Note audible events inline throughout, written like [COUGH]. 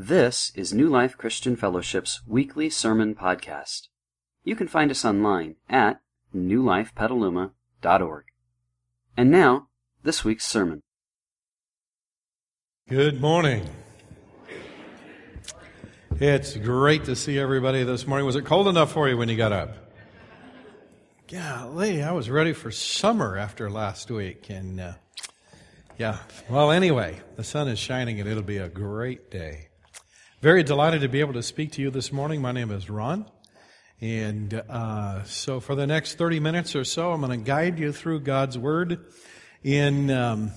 This is New Life Christian Fellowship's weekly sermon podcast. You can find us online at newlifepetaluma.org. And now, this week's sermon. Good morning. It's great to see everybody this morning. Was it cold enough for you when you got up? Golly, I was ready for summer after last week. And, uh, yeah, well, anyway, the sun is shining and it'll be a great day. Very delighted to be able to speak to you this morning. My name is Ron. And uh, so for the next 30 minutes or so, I'm going to guide you through God's Word. In um,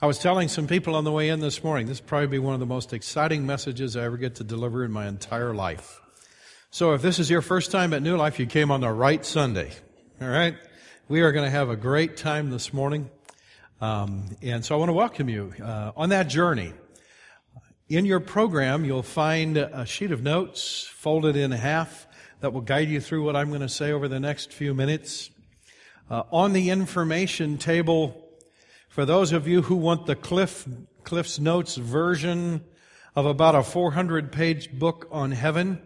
I was telling some people on the way in this morning, this will probably be one of the most exciting messages I ever get to deliver in my entire life. So if this is your first time at New Life, you came on the right Sunday. All right? We are going to have a great time this morning. Um, and so I want to welcome you uh, on that journey. In your program, you'll find a sheet of notes folded in half that will guide you through what I'm going to say over the next few minutes. Uh, on the information table, for those of you who want the Cliff, Cliff's Notes version of about a 400 page book on heaven,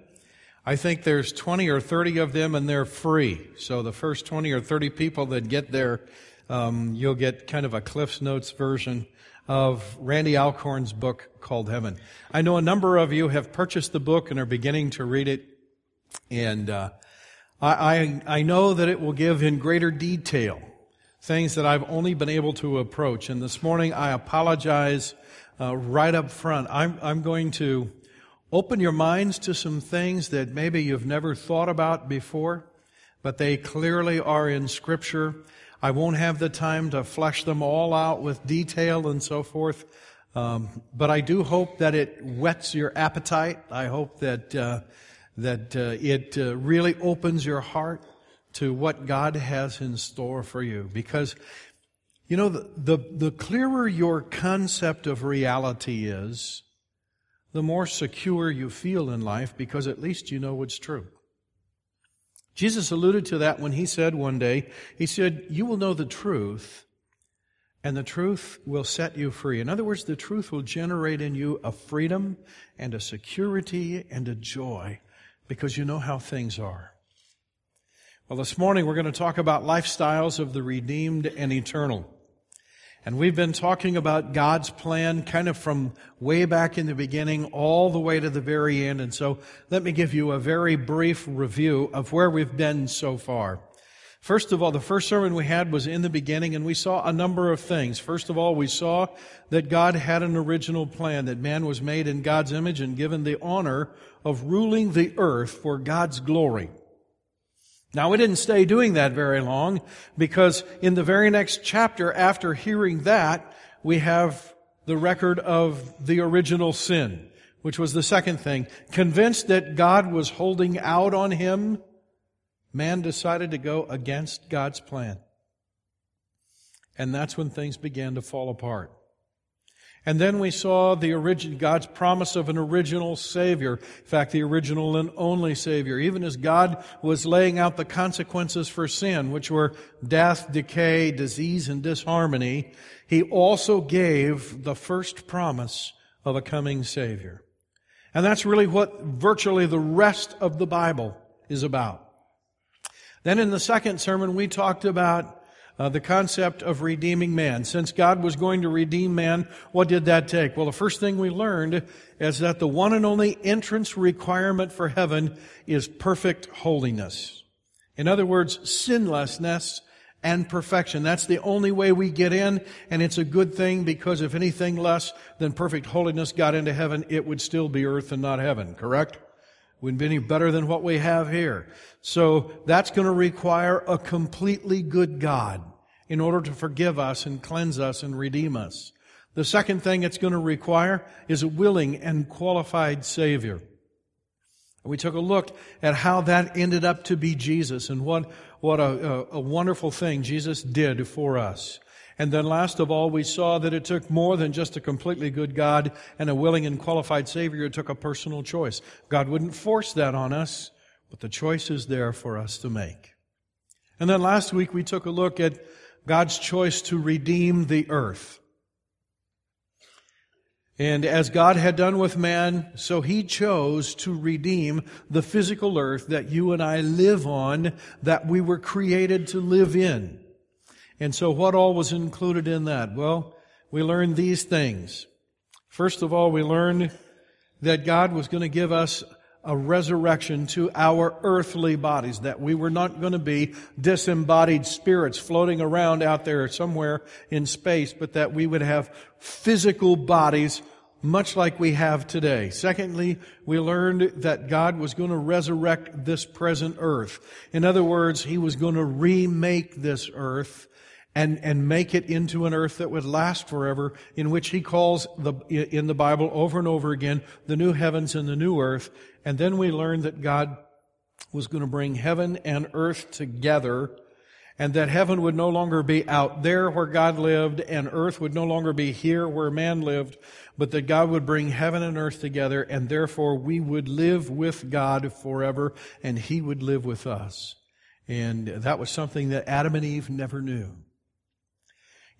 I think there's 20 or 30 of them and they're free. So the first 20 or 30 people that get there, um, you'll get kind of a Cliff's Notes version of Randy Alcorn's book called Heaven. I know a number of you have purchased the book and are beginning to read it, and uh, I, I, I know that it will give in greater detail things that I've only been able to approach. And this morning, I apologize uh, right up front. I'm, I'm going to open your minds to some things that maybe you've never thought about before, but they clearly are in Scripture. I won't have the time to flesh them all out with detail and so forth. Um, but I do hope that it whets your appetite. I hope that uh, that uh, it uh, really opens your heart to what God has in store for you. Because you know the, the the clearer your concept of reality is, the more secure you feel in life because at least you know what's true. Jesus alluded to that when he said one day, he said, You will know the truth, and the truth will set you free. In other words, the truth will generate in you a freedom and a security and a joy because you know how things are. Well, this morning we're going to talk about lifestyles of the redeemed and eternal. And we've been talking about God's plan kind of from way back in the beginning all the way to the very end. And so let me give you a very brief review of where we've been so far. First of all, the first sermon we had was in the beginning and we saw a number of things. First of all, we saw that God had an original plan, that man was made in God's image and given the honor of ruling the earth for God's glory. Now, we didn't stay doing that very long because in the very next chapter after hearing that, we have the record of the original sin, which was the second thing. Convinced that God was holding out on him, man decided to go against God's plan. And that's when things began to fall apart. And then we saw the origin, God's promise of an original Savior. In fact, the original and only Savior. Even as God was laying out the consequences for sin, which were death, decay, disease, and disharmony, He also gave the first promise of a coming Savior. And that's really what virtually the rest of the Bible is about. Then in the second sermon, we talked about uh, the concept of redeeming man. Since God was going to redeem man, what did that take? Well, the first thing we learned is that the one and only entrance requirement for heaven is perfect holiness. In other words, sinlessness and perfection. That's the only way we get in, and it's a good thing because if anything less than perfect holiness got into heaven, it would still be earth and not heaven, correct? Wouldn't be any better than what we have here. So that's going to require a completely good God in order to forgive us and cleanse us and redeem us. The second thing it's going to require is a willing and qualified Savior. We took a look at how that ended up to be Jesus and what, what a, a, a wonderful thing Jesus did for us. And then last of all, we saw that it took more than just a completely good God and a willing and qualified Savior. It took a personal choice. God wouldn't force that on us, but the choice is there for us to make. And then last week we took a look at God's choice to redeem the earth. And as God had done with man, so he chose to redeem the physical earth that you and I live on, that we were created to live in. And so what all was included in that? Well, we learned these things. First of all, we learned that God was going to give us a resurrection to our earthly bodies, that we were not going to be disembodied spirits floating around out there somewhere in space, but that we would have physical bodies much like we have today. Secondly, we learned that God was going to resurrect this present earth. In other words, He was going to remake this earth and, and make it into an earth that would last forever, in which he calls the, in the Bible over and over again, the new heavens and the new earth. And then we learned that God was going to bring heaven and earth together, and that heaven would no longer be out there where God lived, and earth would no longer be here where man lived, but that God would bring heaven and earth together, and therefore we would live with God forever, and he would live with us. And that was something that Adam and Eve never knew.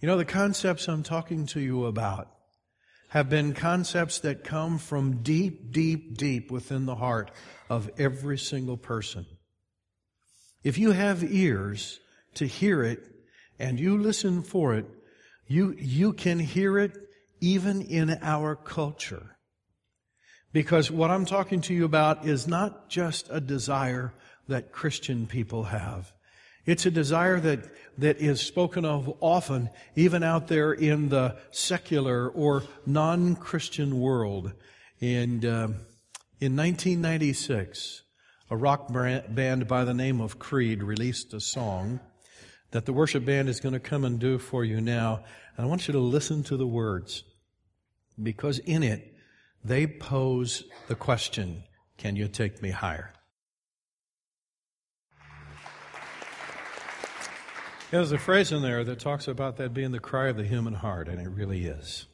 You know, the concepts I'm talking to you about have been concepts that come from deep, deep, deep within the heart of every single person. If you have ears to hear it and you listen for it, you, you can hear it even in our culture. Because what I'm talking to you about is not just a desire that Christian people have. It's a desire that, that is spoken of often, even out there in the secular or non-Christian world. And uh, in 1996, a rock band by the name of Creed released a song that the worship band is going to come and do for you now. And I want you to listen to the words because in it, they pose the question, can you take me higher? There's a phrase in there that talks about that being the cry of the human heart, and it really is.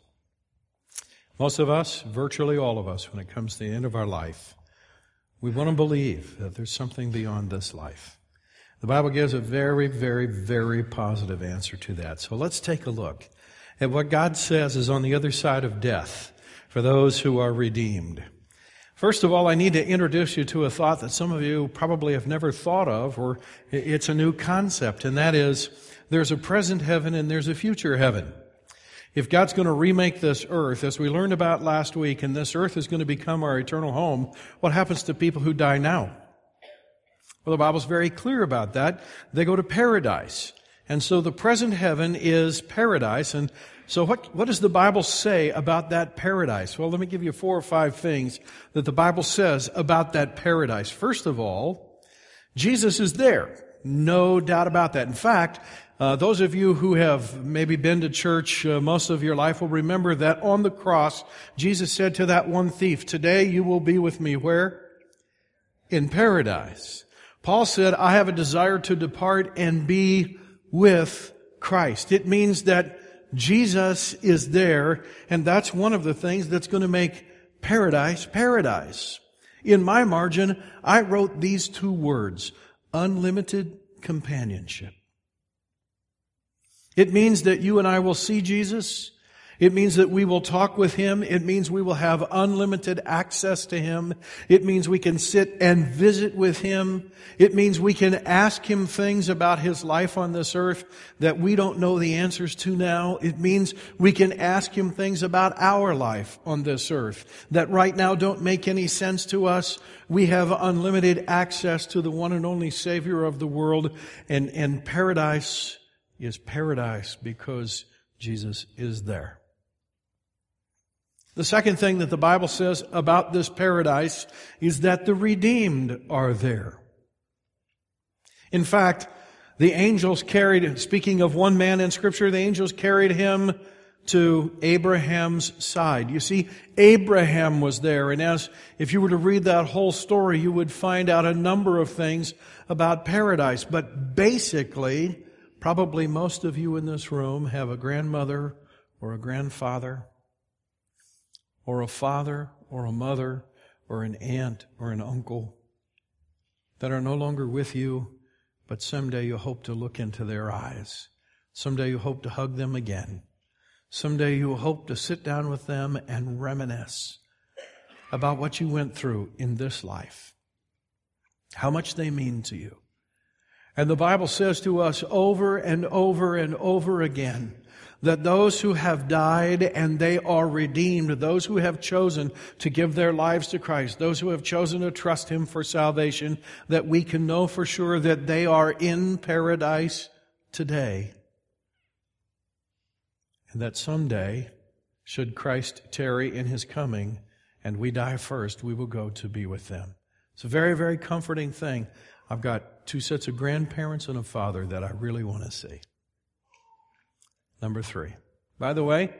Most of us, virtually all of us, when it comes to the end of our life, we want to believe that there's something beyond this life. The Bible gives a very, very, very positive answer to that. So let's take a look at what God says is on the other side of death for those who are redeemed. First of all, I need to introduce you to a thought that some of you probably have never thought of, or it's a new concept, and that is there's a present heaven and there's a future heaven. If God's going to remake this earth, as we learned about last week, and this earth is going to become our eternal home, what happens to people who die now? Well, the Bible's very clear about that. They go to paradise. And so the present heaven is paradise, and so what, what does the Bible say about that paradise? Well, let me give you four or five things that the Bible says about that paradise. First of all, Jesus is there. No doubt about that. In fact, uh, those of you who have maybe been to church uh, most of your life will remember that on the cross, Jesus said to that one thief, today you will be with me where? In paradise. Paul said, I have a desire to depart and be with Christ. It means that Jesus is there, and that's one of the things that's going to make paradise paradise. In my margin, I wrote these two words, unlimited companionship. It means that you and I will see Jesus it means that we will talk with Him. It means we will have unlimited access to Him. It means we can sit and visit with Him. It means we can ask Him things about His life on this earth that we don't know the answers to now. It means we can ask Him things about our life on this earth that right now don't make any sense to us. We have unlimited access to the one and only Savior of the world and, and paradise is paradise because Jesus is there. The second thing that the Bible says about this paradise is that the redeemed are there. In fact, the angels carried, speaking of one man in scripture, the angels carried him to Abraham's side. You see, Abraham was there, and as if you were to read that whole story, you would find out a number of things about paradise. But basically, probably most of you in this room have a grandmother or a grandfather or a father or a mother or an aunt or an uncle that are no longer with you, but someday you hope to look into their eyes. Someday you hope to hug them again. Someday you hope to sit down with them and reminisce about what you went through in this life, how much they mean to you. And the Bible says to us over and over and over again that those who have died and they are redeemed, those who have chosen to give their lives to Christ, those who have chosen to trust Him for salvation, that we can know for sure that they are in paradise today. And that someday, should Christ tarry in His coming and we die first, we will go to be with them. It's a very, very comforting thing. I've got two sets of grandparents and a father that I really want to see. Number three. By the way,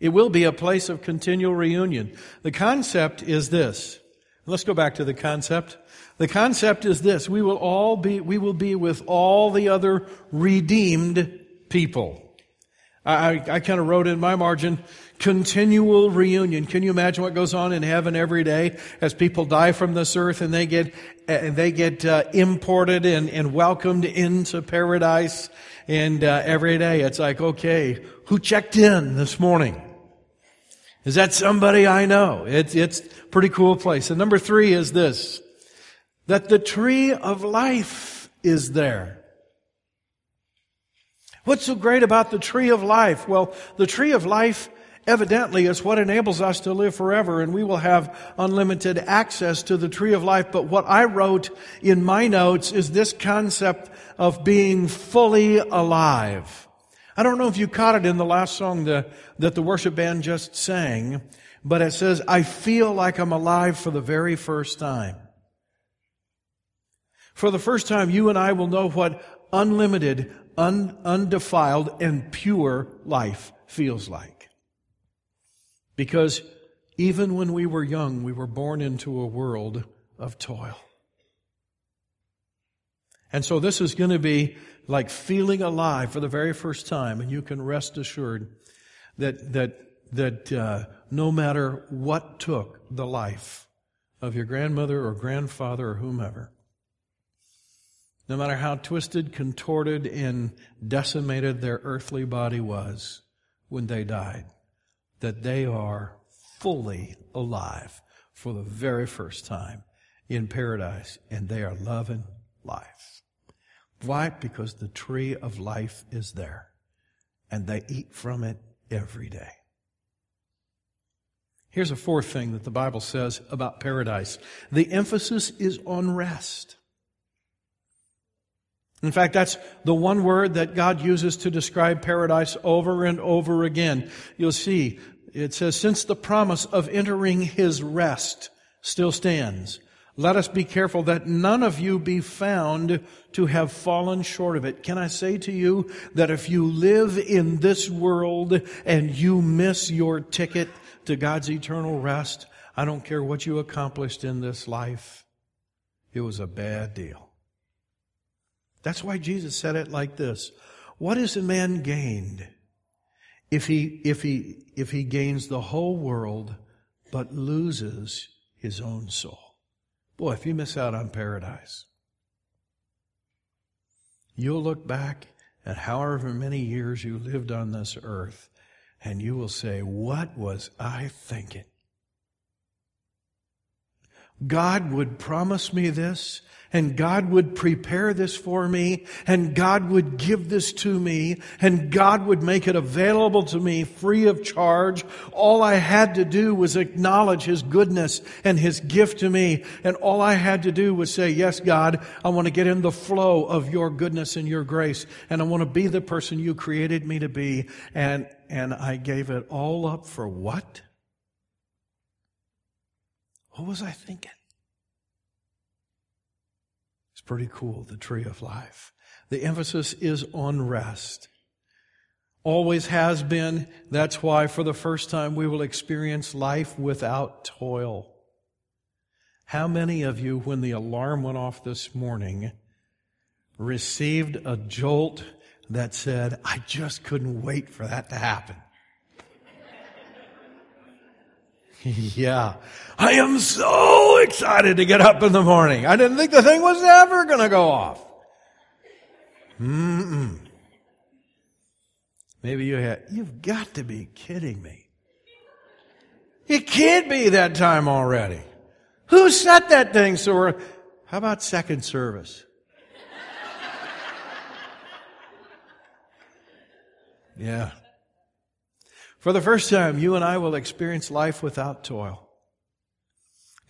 it will be a place of continual reunion. The concept is this. Let's go back to the concept. The concept is this. We will all be, we will be with all the other redeemed people. I, I kind of wrote in my margin, continual reunion. Can you imagine what goes on in heaven every day as people die from this earth and they get, and they get uh, imported and, and welcomed into paradise? And uh, every day it's like, okay, who checked in this morning? Is that somebody I know? It's, it's pretty cool place. And number three is this, that the tree of life is there. What's so great about the tree of life? Well, the tree of life evidently is what enables us to live forever and we will have unlimited access to the tree of life. But what I wrote in my notes is this concept of being fully alive. I don't know if you caught it in the last song the, that the worship band just sang, but it says, I feel like I'm alive for the very first time. For the first time, you and I will know what unlimited, un, undefiled, and pure life feels like. Because even when we were young, we were born into a world of toil. And so this is going to be like feeling alive for the very first time, and you can rest assured that that that uh, no matter what took the life of your grandmother or grandfather or whomever, no matter how twisted, contorted, and decimated their earthly body was when they died, that they are fully alive for the very first time in paradise, and they are loving life. Why? Because the tree of life is there, and they eat from it every day. Here's a fourth thing that the Bible says about paradise. The emphasis is on rest. In fact, that's the one word that God uses to describe paradise over and over again. You'll see, it says, since the promise of entering his rest still stands, let us be careful that none of you be found to have fallen short of it. Can I say to you that if you live in this world and you miss your ticket to God's eternal rest, I don't care what you accomplished in this life, it was a bad deal. That's why Jesus said it like this. What is a man gained if he, if he, if he gains the whole world but loses his own soul? Boy, if you miss out on paradise, you'll look back at however many years you lived on this earth and you will say, what was I thinking? God would promise me this and God would prepare this for me, and God would give this to me, and God would make it available to me free of charge. All I had to do was acknowledge His goodness and His gift to me, and all I had to do was say, yes, God, I want to get in the flow of your goodness and your grace, and I want to be the person you created me to be, and, and I gave it all up for what? What was I thinking? Pretty cool, the tree of life. The emphasis is on rest. Always has been. That's why for the first time we will experience life without toil. How many of you, when the alarm went off this morning, received a jolt that said, I just couldn't wait for that to happen? [LAUGHS] yeah. I am so excited to get up in the morning. I didn't think the thing was ever going to go off. Mm-mm. Maybe you had, you've got to be kidding me. It can't be that time already. Who set that thing so we're, how about second service? [LAUGHS] yeah. For the first time, you and I will experience life without toil.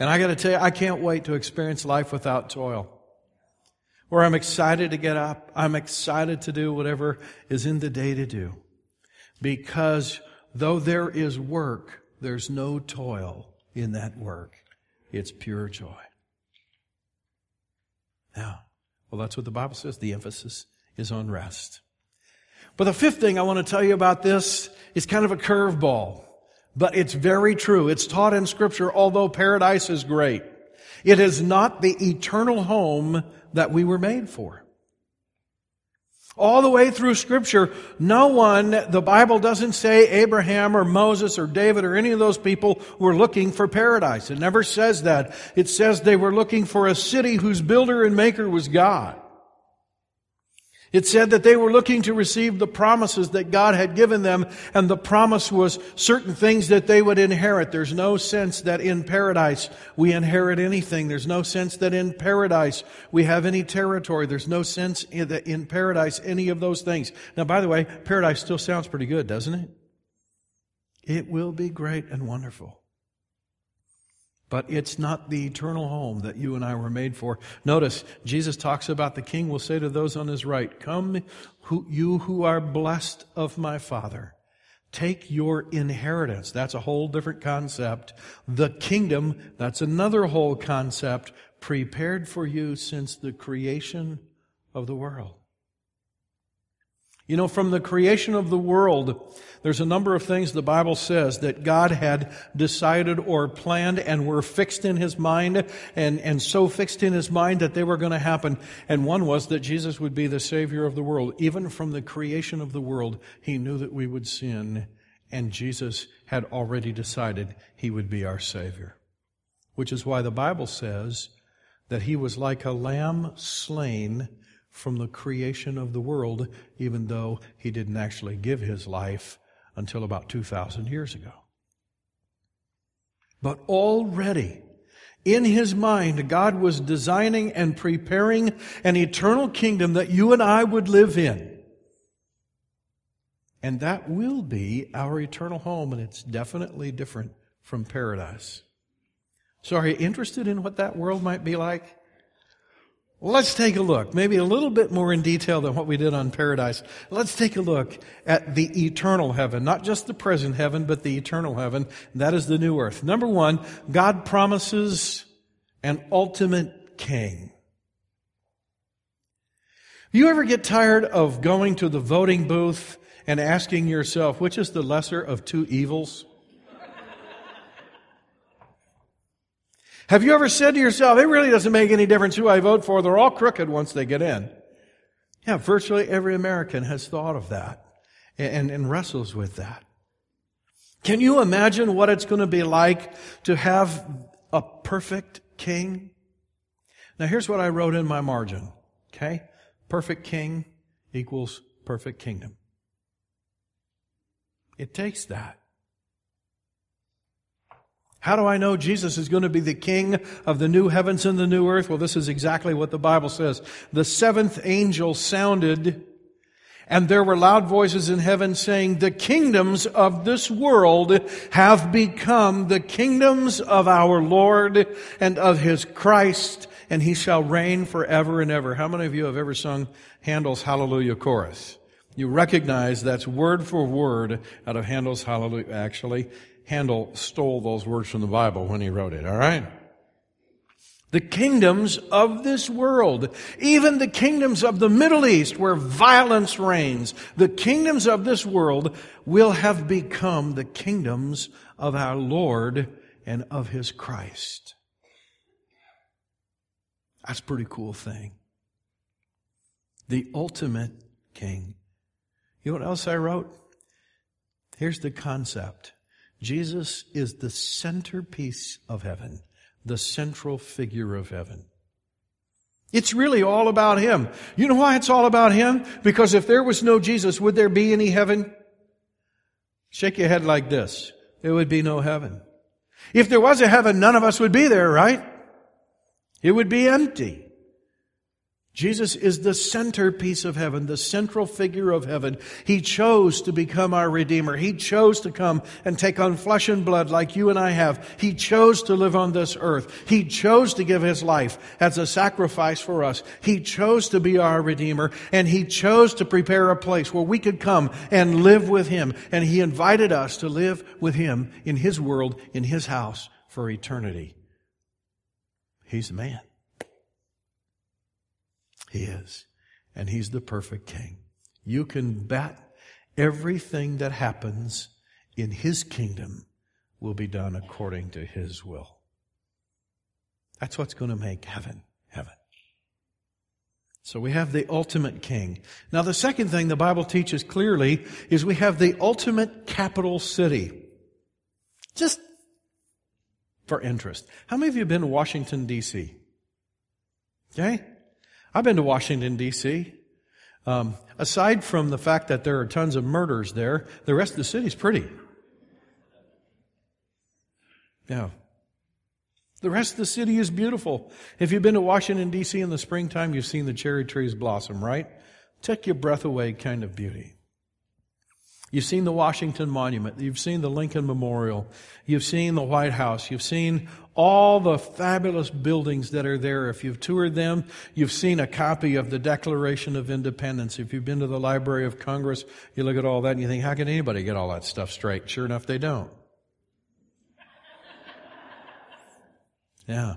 And I gotta tell you, I can't wait to experience life without toil. Where I'm excited to get up. I'm excited to do whatever is in the day to do. Because though there is work, there's no toil in that work. It's pure joy. Now, well, that's what the Bible says. The emphasis is on rest. But the fifth thing I want to tell you about this is kind of a curveball, but it's very true. It's taught in scripture, although paradise is great. It is not the eternal home that we were made for. All the way through scripture, no one, the Bible doesn't say Abraham or Moses or David or any of those people were looking for paradise. It never says that. It says they were looking for a city whose builder and maker was God. It said that they were looking to receive the promises that God had given them, and the promise was certain things that they would inherit. There's no sense that in paradise we inherit anything. There's no sense that in paradise we have any territory. There's no sense in, that in paradise any of those things. Now, by the way, paradise still sounds pretty good, doesn't it? It will be great and wonderful. But it's not the eternal home that you and I were made for. Notice, Jesus talks about the king will say to those on his right, Come, who, you who are blessed of my Father. Take your inheritance. That's a whole different concept. The kingdom, that's another whole concept prepared for you since the creation of the world. You know, from the creation of the world, there's a number of things the Bible says that God had decided or planned and were fixed in His mind and, and so fixed in His mind that they were going to happen. And one was that Jesus would be the Savior of the world. Even from the creation of the world, He knew that we would sin and Jesus had already decided He would be our Savior. Which is why the Bible says that He was like a lamb slain from the creation of the world, even though he didn't actually give his life until about 2,000 years ago. But already, in his mind, God was designing and preparing an eternal kingdom that you and I would live in. And that will be our eternal home, and it's definitely different from paradise. So, are you interested in what that world might be like? Let's take a look, maybe a little bit more in detail than what we did on paradise. Let's take a look at the eternal heaven, not just the present heaven, but the eternal heaven. That is the new earth. Number one, God promises an ultimate king. You ever get tired of going to the voting booth and asking yourself, which is the lesser of two evils? Have you ever said to yourself, it really doesn't make any difference who I vote for, they're all crooked once they get in? Yeah, virtually every American has thought of that and, and wrestles with that. Can you imagine what it's going to be like to have a perfect king? Now here's what I wrote in my margin. Okay? Perfect king equals perfect kingdom. It takes that. How do I know Jesus is going to be the king of the new heavens and the new earth? Well, this is exactly what the Bible says. The seventh angel sounded and there were loud voices in heaven saying, the kingdoms of this world have become the kingdoms of our Lord and of his Christ, and he shall reign forever and ever. How many of you have ever sung Handel's Hallelujah chorus? You recognize that's word for word out of Handel's Hallelujah, actually. Handel stole those words from the Bible when he wrote it, all right? The kingdoms of this world, even the kingdoms of the Middle East where violence reigns, the kingdoms of this world will have become the kingdoms of our Lord and of His Christ. That's a pretty cool thing. The ultimate king. You know what else I wrote? Here's the concept. Jesus is the centerpiece of heaven, the central figure of heaven. It's really all about Him. You know why it's all about Him? Because if there was no Jesus, would there be any heaven? Shake your head like this. There would be no heaven. If there was a heaven, none of us would be there, right? It would be empty. Jesus is the centerpiece of heaven, the central figure of heaven. He chose to become our Redeemer. He chose to come and take on flesh and blood like you and I have. He chose to live on this earth. He chose to give His life as a sacrifice for us. He chose to be our Redeemer and He chose to prepare a place where we could come and live with Him. And He invited us to live with Him in His world, in His house for eternity. He's the man. He is. And He's the perfect King. You can bet everything that happens in His kingdom will be done according to His will. That's what's going to make heaven heaven. So we have the ultimate king. Now the second thing the Bible teaches clearly is we have the ultimate capital city. Just for interest. How many of you have been to Washington DC? Okay? I've been to Washington, D.C. Um, aside from the fact that there are tons of murders there, the rest of the city's pretty. Yeah. The rest of the city is beautiful. If you've been to Washington, D.C. in the springtime, you've seen the cherry trees blossom, right? Take your breath away kind of beauty. You've seen the Washington Monument. You've seen the Lincoln Memorial. You've seen the White House. You've seen all the fabulous buildings that are there. If you've toured them, you've seen a copy of the Declaration of Independence. If you've been to the Library of Congress, you look at all that and you think, how can anybody get all that stuff straight? Sure enough, they don't. [LAUGHS] Yeah.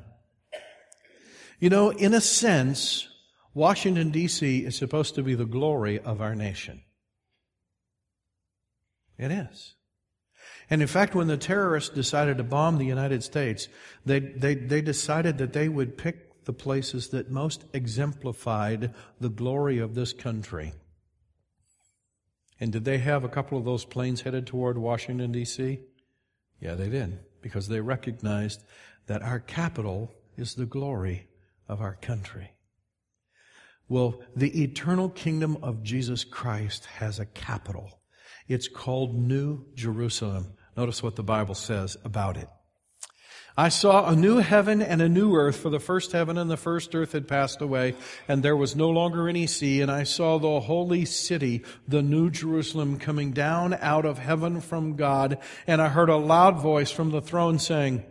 You know, in a sense, Washington DC is supposed to be the glory of our nation. It is. And in fact, when the terrorists decided to bomb the United States, they, they, they decided that they would pick the places that most exemplified the glory of this country. And did they have a couple of those planes headed toward Washington, D.C.? Yeah, they did, because they recognized that our capital is the glory of our country. Well, the eternal kingdom of Jesus Christ has a capital. It's called New Jerusalem. Notice what the Bible says about it. I saw a new heaven and a new earth, for the first heaven and the first earth had passed away, and there was no longer any sea. And I saw the holy city, the new Jerusalem, coming down out of heaven from God. And I heard a loud voice from the throne saying,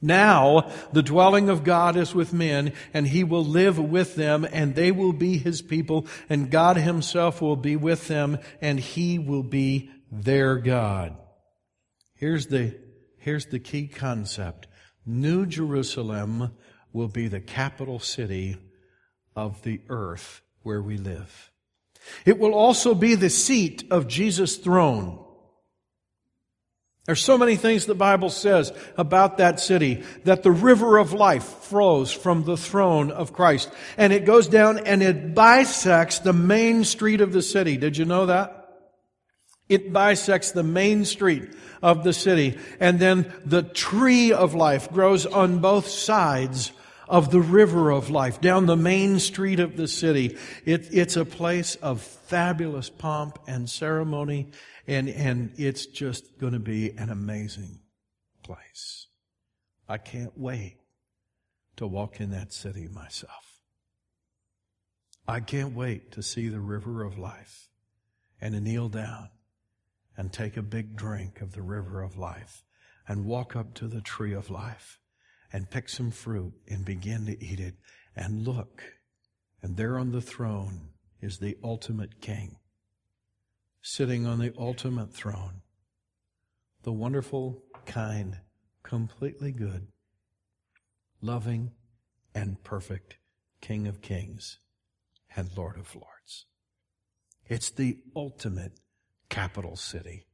now the dwelling of God is with men, and he will live with them, and they will be his people, and God himself will be with them, and he will be their God. Here's the, here's the key concept. New Jerusalem will be the capital city of the earth where we live. It will also be the seat of Jesus' throne. There's so many things the Bible says about that city that the river of life flows from the throne of Christ. And it goes down and it bisects the main street of the city. Did you know that? It bisects the main street of the city. And then the tree of life grows on both sides of the river of life down the main street of the city. It, it's a place of fabulous pomp and ceremony and, and it's just going to be an amazing place. I can't wait to walk in that city myself. I can't wait to see the river of life and to kneel down and take a big drink of the river of life and walk up to the tree of life and pick some fruit and begin to eat it and look. And there on the throne is the ultimate king sitting on the ultimate throne, the wonderful, kind, completely good, loving, and perfect King of Kings and Lord of Lords. It's the ultimate capital city.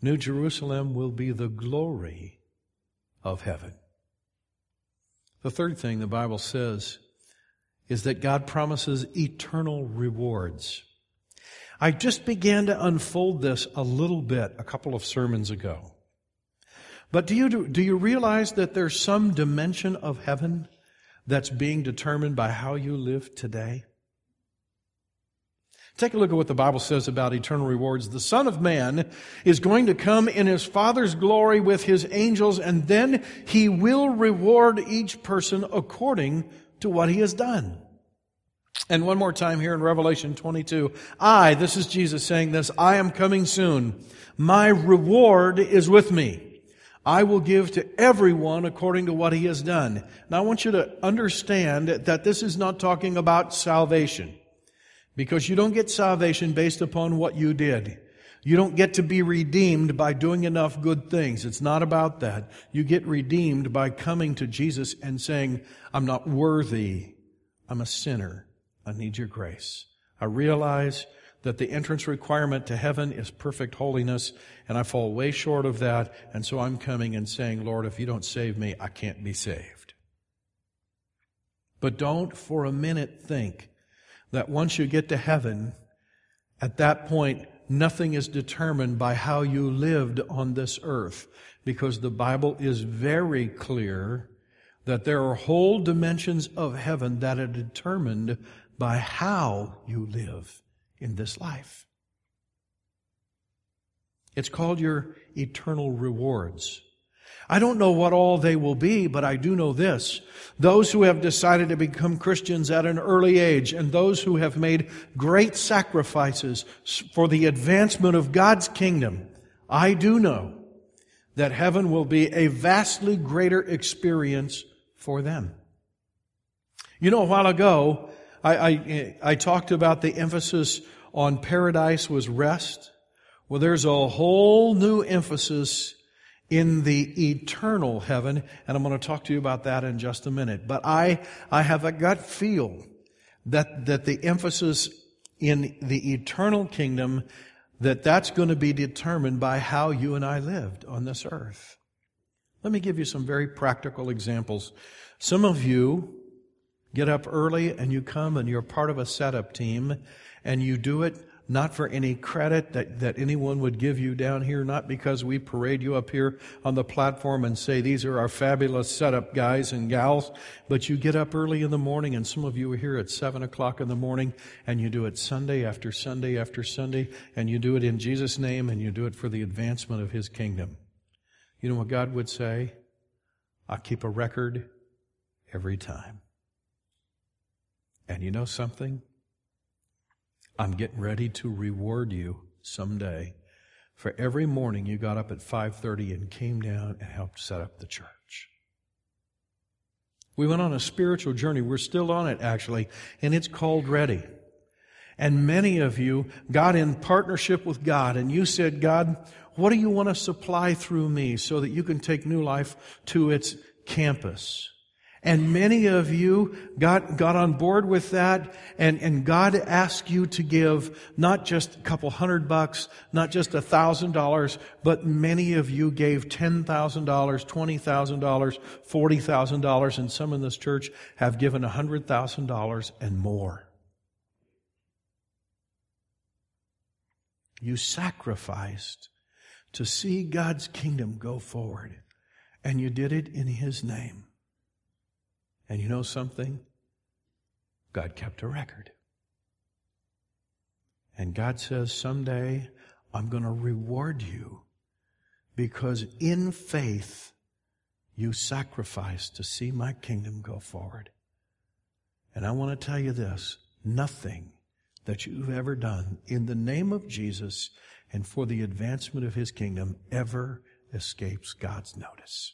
New Jerusalem will be the glory of heaven. The third thing the Bible says is that God promises eternal rewards. I just began to unfold this a little bit a couple of sermons ago. But do you, do you realize that there's some dimension of heaven that's being determined by how you live today? Take a look at what the Bible says about eternal rewards. The Son of Man is going to come in his Father's glory with his angels, and then he will reward each person according to what he has done. And one more time here in Revelation 22. I, this is Jesus saying this, I am coming soon. My reward is with me. I will give to everyone according to what he has done. Now I want you to understand that this is not talking about salvation. Because you don't get salvation based upon what you did. You don't get to be redeemed by doing enough good things. It's not about that. You get redeemed by coming to Jesus and saying, I'm not worthy. I'm a sinner. I need your grace. I realize that the entrance requirement to heaven is perfect holiness, and I fall way short of that, and so I'm coming and saying, Lord, if you don't save me, I can't be saved. But don't for a minute think that once you get to heaven, at that point, nothing is determined by how you lived on this earth, because the Bible is very clear that there are whole dimensions of heaven that are determined by how you live in this life. It's called your eternal rewards. I don't know what all they will be, but I do know this. Those who have decided to become Christians at an early age and those who have made great sacrifices for the advancement of God's kingdom, I do know that heaven will be a vastly greater experience for them. You know, a while ago, I, I, I talked about the emphasis on paradise was rest. Well, there's a whole new emphasis in the eternal heaven, and I'm going to talk to you about that in just a minute. But I, I have a gut feel that, that the emphasis in the eternal kingdom, that that's going to be determined by how you and I lived on this earth. Let me give you some very practical examples. Some of you get up early and you come and you're part of a setup team and you do it not for any credit that, that anyone would give you down here, not because we parade you up here on the platform and say, these are our fabulous setup guys and gals, but you get up early in the morning and some of you are here at seven o'clock in the morning and you do it Sunday after Sunday after Sunday and you do it in Jesus' name and you do it for the advancement of His kingdom. You know what God would say? I keep a record every time. And you know something? I'm getting ready to reward you someday for every morning you got up at 5:30 and came down and helped set up the church. We went on a spiritual journey. We're still on it actually, and it's called Ready. And many of you got in partnership with God and you said, God, what do you want to supply through me so that you can take New Life to its campus? And many of you got, got on board with that and, and God asked you to give not just a couple hundred bucks, not just a thousand dollars, but many of you gave $10,000, $20,000, $40,000 and some in this church have given a $100,000 and more. You sacrificed to see God's kingdom go forward and you did it in His name. And you know something? God kept a record. And God says, someday I'm going to reward you because in faith you sacrificed to see my kingdom go forward. And I want to tell you this nothing that you've ever done in the name of Jesus and for the advancement of his kingdom ever escapes God's notice.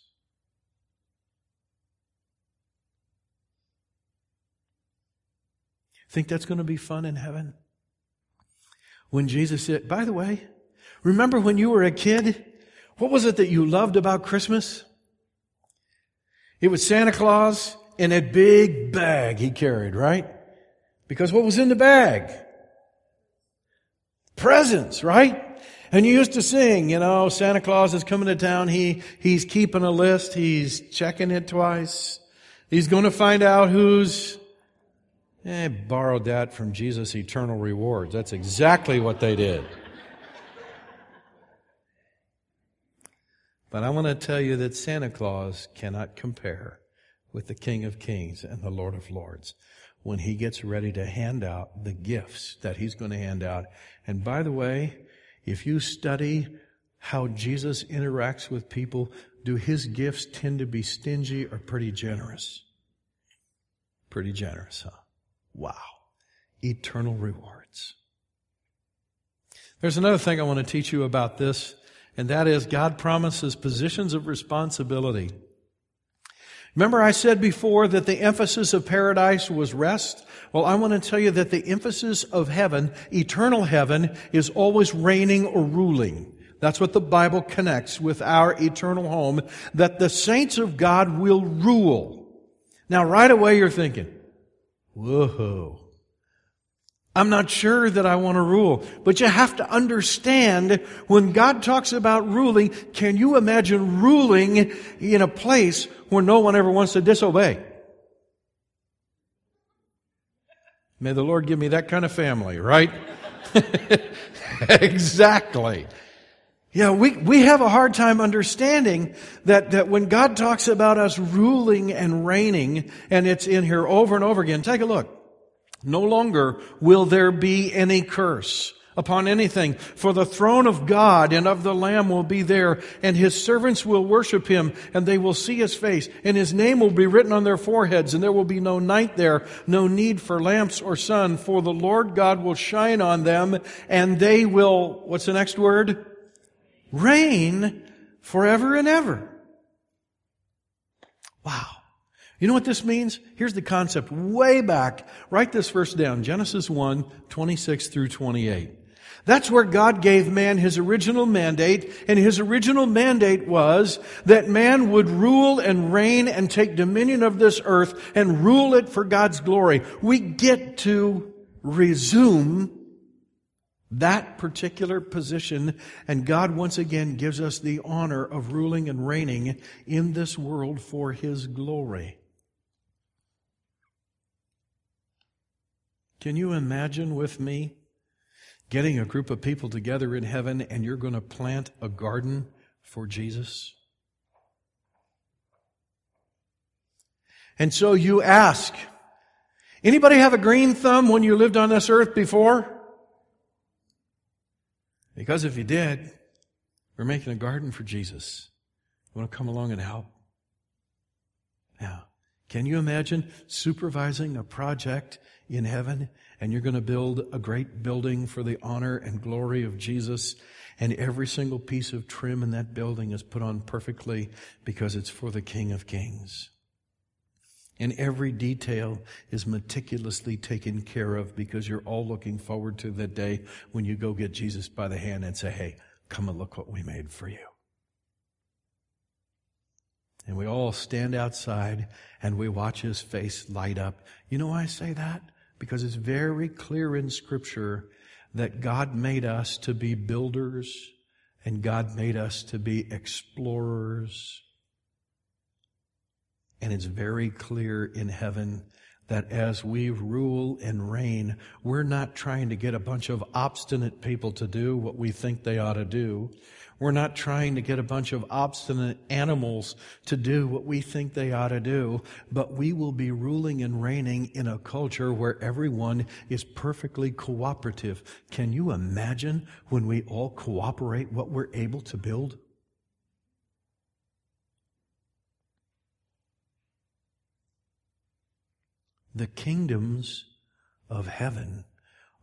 Think that's going to be fun in heaven? When Jesus said, by the way, remember when you were a kid? What was it that you loved about Christmas? It was Santa Claus and that big bag he carried, right? Because what was in the bag? Presents, right? And you used to sing, you know, Santa Claus is coming to town. He, he's keeping a list. He's checking it twice. He's going to find out who's Eh, borrowed that from Jesus' eternal rewards. That's exactly what they did. But I want to tell you that Santa Claus cannot compare with the King of Kings and the Lord of Lords. when he gets ready to hand out the gifts that he's going to hand out. And by the way, if you study how Jesus interacts with people, do his gifts tend to be stingy or pretty generous? Pretty generous, huh? Wow. Eternal rewards. There's another thing I want to teach you about this, and that is God promises positions of responsibility. Remember I said before that the emphasis of paradise was rest? Well, I want to tell you that the emphasis of heaven, eternal heaven, is always reigning or ruling. That's what the Bible connects with our eternal home, that the saints of God will rule. Now, right away you're thinking, whoa, I'm not sure that I want to rule. But you have to understand when God talks about ruling, can you imagine ruling in a place where no one ever wants to disobey? May the Lord give me that kind of family, right? [LAUGHS] exactly. Yeah, we, we have a hard time understanding that, that when God talks about us ruling and reigning, and it's in here over and over again, take a look. No longer will there be any curse upon anything, for the throne of God and of the Lamb will be there, and his servants will worship him, and they will see his face, and his name will be written on their foreheads, and there will be no night there, no need for lamps or sun, for the Lord God will shine on them, and they will, what's the next word? Reign forever and ever. Wow. You know what this means? Here's the concept way back. Write this verse down. Genesis 1, 26 through 28. That's where God gave man his original mandate, and his original mandate was that man would rule and reign and take dominion of this earth and rule it for God's glory. We get to resume that particular position, and God once again gives us the honor of ruling and reigning in this world for His glory. Can you imagine with me getting a group of people together in heaven and you're going to plant a garden for Jesus? And so you ask, anybody have a green thumb when you lived on this earth before? Because if you did, we're making a garden for Jesus. You want to come along and help? Now, Can you imagine supervising a project in heaven and you're going to build a great building for the honor and glory of Jesus and every single piece of trim in that building is put on perfectly because it's for the King of Kings. And every detail is meticulously taken care of because you're all looking forward to the day when you go get Jesus by the hand and say, Hey, come and look what we made for you. And we all stand outside and we watch his face light up. You know why I say that? Because it's very clear in scripture that God made us to be builders and God made us to be explorers. And it's very clear in heaven that as we rule and reign, we're not trying to get a bunch of obstinate people to do what we think they ought to do. We're not trying to get a bunch of obstinate animals to do what we think they ought to do, but we will be ruling and reigning in a culture where everyone is perfectly cooperative. Can you imagine when we all cooperate what we're able to build? The kingdoms of heaven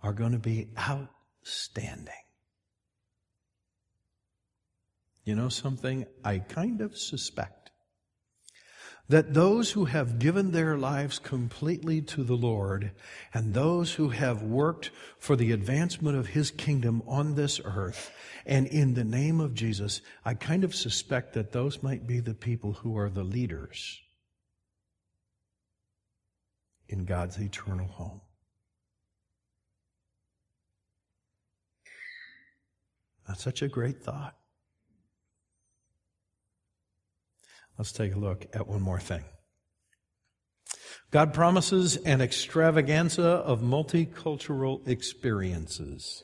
are going to be outstanding. You know something? I kind of suspect that those who have given their lives completely to the Lord and those who have worked for the advancement of His kingdom on this earth and in the name of Jesus, I kind of suspect that those might be the people who are the leaders in God's eternal home. That's such a great thought. Let's take a look at one more thing. God promises an extravaganza of multicultural experiences.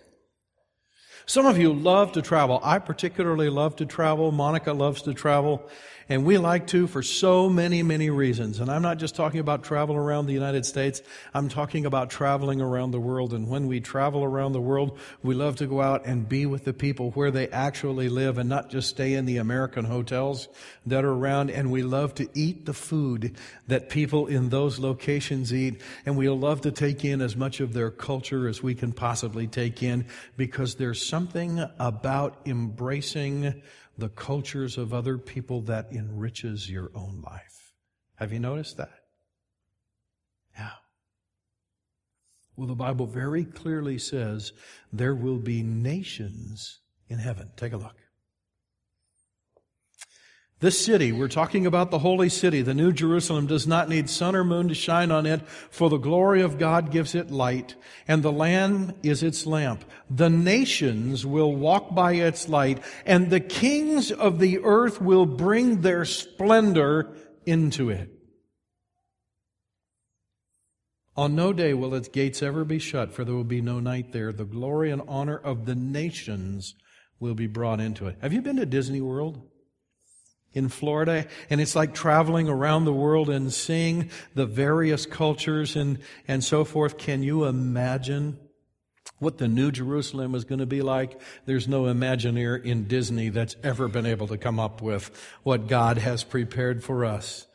Some of you love to travel. I particularly love to travel. Monica loves to travel. And we like to for so many, many reasons. And I'm not just talking about travel around the United States. I'm talking about traveling around the world. And when we travel around the world, we love to go out and be with the people where they actually live and not just stay in the American hotels that are around. And we love to eat the food that people in those locations eat. And we love to take in as much of their culture as we can possibly take in because there's something about embracing the cultures of other people that enriches your own life. Have you noticed that? Yeah. Well, the Bible very clearly says there will be nations in heaven. Take a look. This city, we're talking about the holy city, the New Jerusalem, does not need sun or moon to shine on it, for the glory of God gives it light, and the Lamb is its lamp. The nations will walk by its light, and the kings of the earth will bring their splendor into it. On no day will its gates ever be shut, for there will be no night there. The glory and honor of the nations will be brought into it. Have you been to Disney World? In Florida, and it's like traveling around the world and seeing the various cultures and, and so forth. Can you imagine what the New Jerusalem is going to be like? There's no Imagineer in Disney that's ever been able to come up with what God has prepared for us.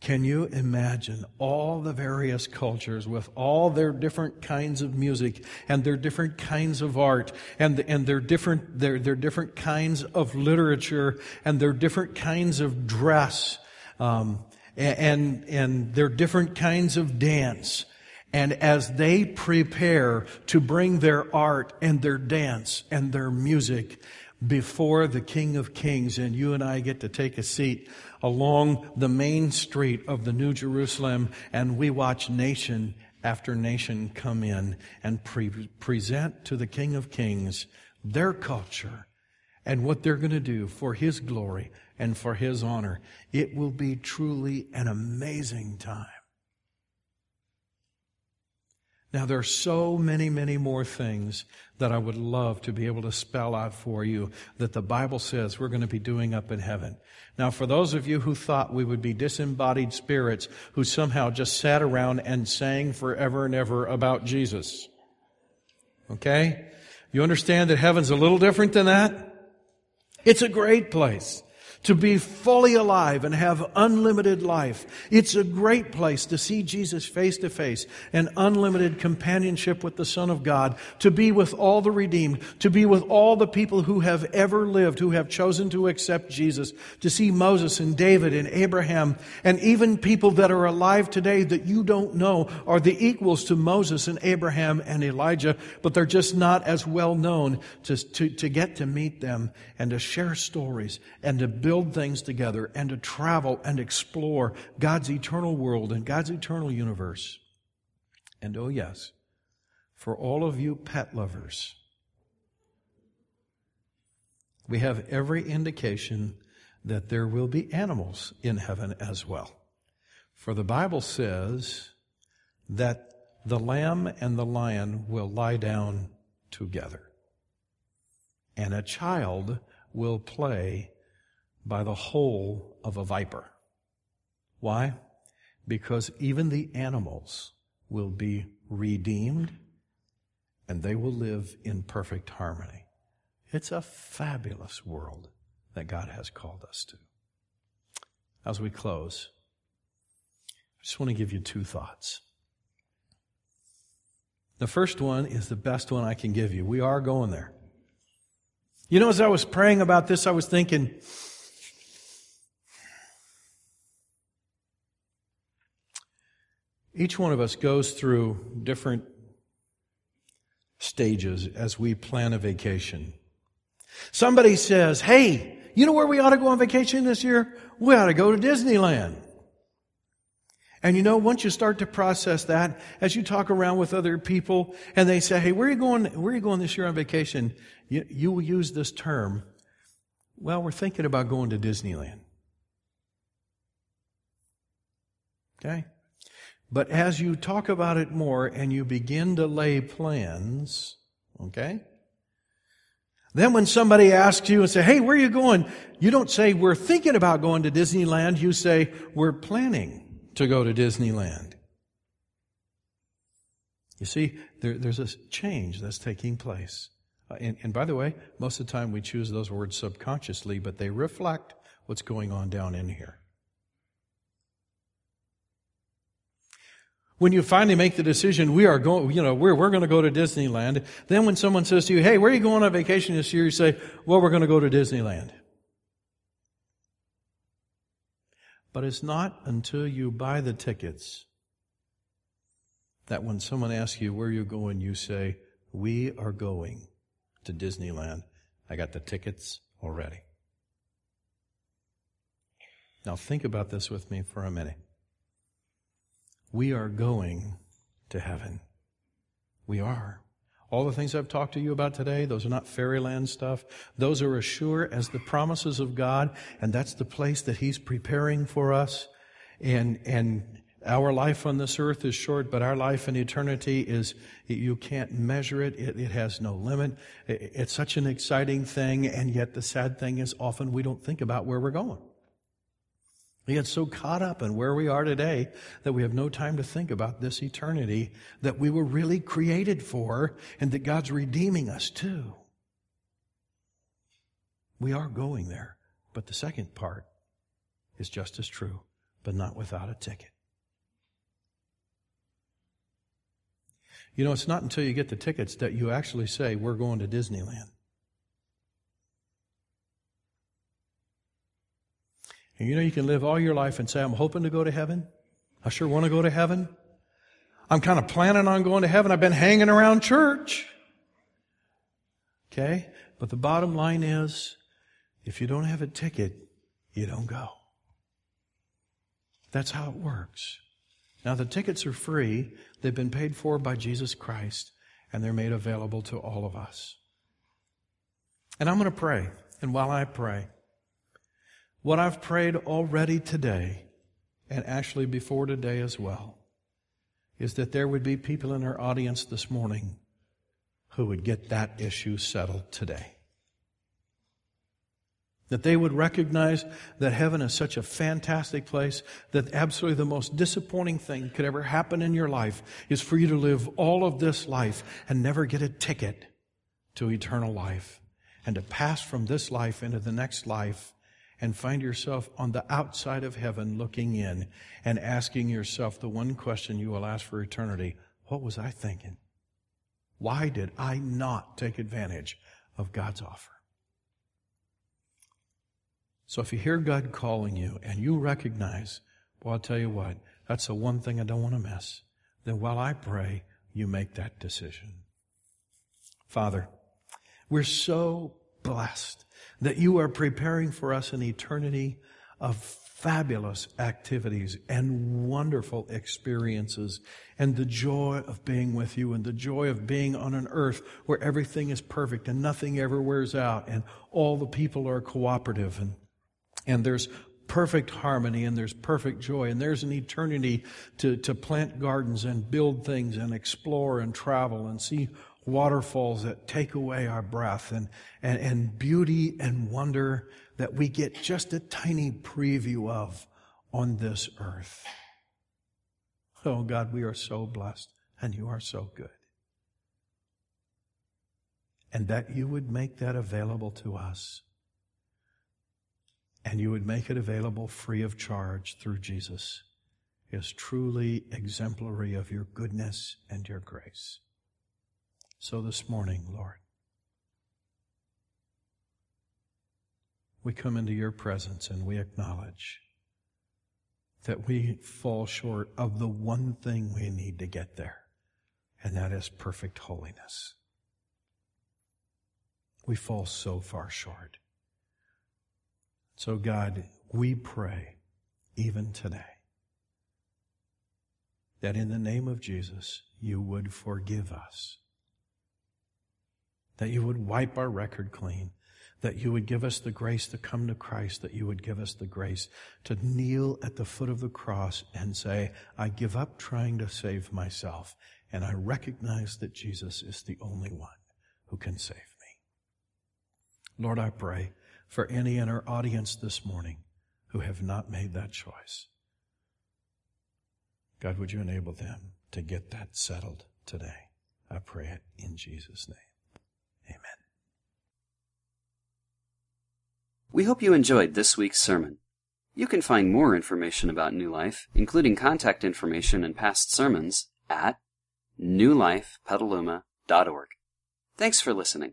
Can you imagine all the various cultures with all their different kinds of music and their different kinds of art and, and their different, their, their different kinds of literature and their different kinds of dress, um, and, and their different kinds of dance. And as they prepare to bring their art and their dance and their music before the King of Kings, and you and I get to take a seat along the main street of the New Jerusalem, and we watch nation after nation come in and pre- present to the King of Kings their culture and what they're going to do for His glory and for His honor. It will be truly an amazing time. Now, there are so many, many more things that I would love to be able to spell out for you that the Bible says we're going to be doing up in heaven. Now, for those of you who thought we would be disembodied spirits who somehow just sat around and sang forever and ever about Jesus, okay? You understand that heaven's a little different than that? It's a great place to be fully alive and have unlimited life. It's a great place to see Jesus face to face and unlimited companionship with the Son of God, to be with all the redeemed, to be with all the people who have ever lived, who have chosen to accept Jesus, to see Moses and David and Abraham and even people that are alive today that you don't know are the equals to Moses and Abraham and Elijah, but they're just not as well known to, to, to get to meet them and to share stories and to build build things together and to travel and explore God's eternal world and God's eternal universe. And oh, yes, for all of you pet lovers, we have every indication that there will be animals in heaven as well. For the Bible says that the lamb and the lion will lie down together, and a child will play by the hole of a viper. Why? Because even the animals will be redeemed and they will live in perfect harmony. It's a fabulous world that God has called us to. As we close, I just want to give you two thoughts. The first one is the best one I can give you. We are going there. You know, as I was praying about this, I was thinking, Each one of us goes through different stages as we plan a vacation. Somebody says, Hey, you know where we ought to go on vacation this year? We ought to go to Disneyland. And you know, once you start to process that, as you talk around with other people and they say, Hey, where are you going, where are you going this year on vacation? You, you will use this term. Well, we're thinking about going to Disneyland. Okay? But as you talk about it more and you begin to lay plans, okay, Then when somebody asks you and say, hey, where are you going? You don't say, we're thinking about going to Disneyland. You say, we're planning to go to Disneyland. You see, there, there's a change that's taking place. Uh, and, and by the way, most of the time we choose those words subconsciously, but they reflect what's going on down in here. When you finally make the decision, we are going, you know, we're, we're going to go to Disneyland. Then when someone says to you, hey, where are you going on vacation this year? You say, well, we're going to go to Disneyland. But it's not until you buy the tickets that when someone asks you where you're going, you say, we are going to Disneyland. I got the tickets already. Now think about this with me for a minute. We are going to heaven. We are. All the things I've talked to you about today, those are not fairyland stuff. Those are as sure as the promises of God, and that's the place that He's preparing for us. And, and our life on this earth is short, but our life in eternity is, you can't measure it. It, it has no limit. It, it's such an exciting thing, and yet the sad thing is often we don't think about where we're going. We get so caught up in where we are today that we have no time to think about this eternity that we were really created for and that God's redeeming us to. We are going there. But the second part is just as true, but not without a ticket. You know, it's not until you get the tickets that you actually say, We're going to Disneyland. And you know, you can live all your life and say, I'm hoping to go to heaven. I sure want to go to heaven. I'm kind of planning on going to heaven. I've been hanging around church. Okay? But the bottom line is, if you don't have a ticket, you don't go. That's how it works. Now, the tickets are free. They've been paid for by Jesus Christ, and they're made available to all of us. And I'm going to pray. And while I pray, what I've prayed already today, and actually before today as well, is that there would be people in our audience this morning who would get that issue settled today. That they would recognize that heaven is such a fantastic place that absolutely the most disappointing thing could ever happen in your life is for you to live all of this life and never get a ticket to eternal life and to pass from this life into the next life and find yourself on the outside of heaven looking in and asking yourself the one question you will ask for eternity What was I thinking? Why did I not take advantage of God's offer? So if you hear God calling you and you recognize, well, I'll tell you what, that's the one thing I don't want to miss, then while I pray, you make that decision. Father, we're so blessed that you are preparing for us an eternity of fabulous activities and wonderful experiences and the joy of being with you and the joy of being on an earth where everything is perfect and nothing ever wears out and all the people are cooperative and, and there's perfect harmony and there's perfect joy and there's an eternity to, to plant gardens and build things and explore and travel and see waterfalls that take away our breath and, and, and beauty and wonder that we get just a tiny preview of on this earth. Oh God, we are so blessed and you are so good. And that you would make that available to us. And you would make it available free of charge through Jesus is truly exemplary of your goodness and your grace. So this morning, Lord, we come into your presence and we acknowledge that we fall short of the one thing we need to get there, and that is perfect holiness. We fall so far short. So, God, we pray even today that in the name of Jesus, you would forgive us that you would wipe our record clean, that you would give us the grace to come to Christ, that you would give us the grace to kneel at the foot of the cross and say, I give up trying to save myself, and I recognize that Jesus is the only one who can save me. Lord, I pray for any in our audience this morning who have not made that choice. God, would you enable them to get that settled today? I pray it in Jesus' name. Amen. We hope you enjoyed this week's sermon. You can find more information about New Life, including contact information and past sermons, at newlifepetaluma.org. Thanks for listening.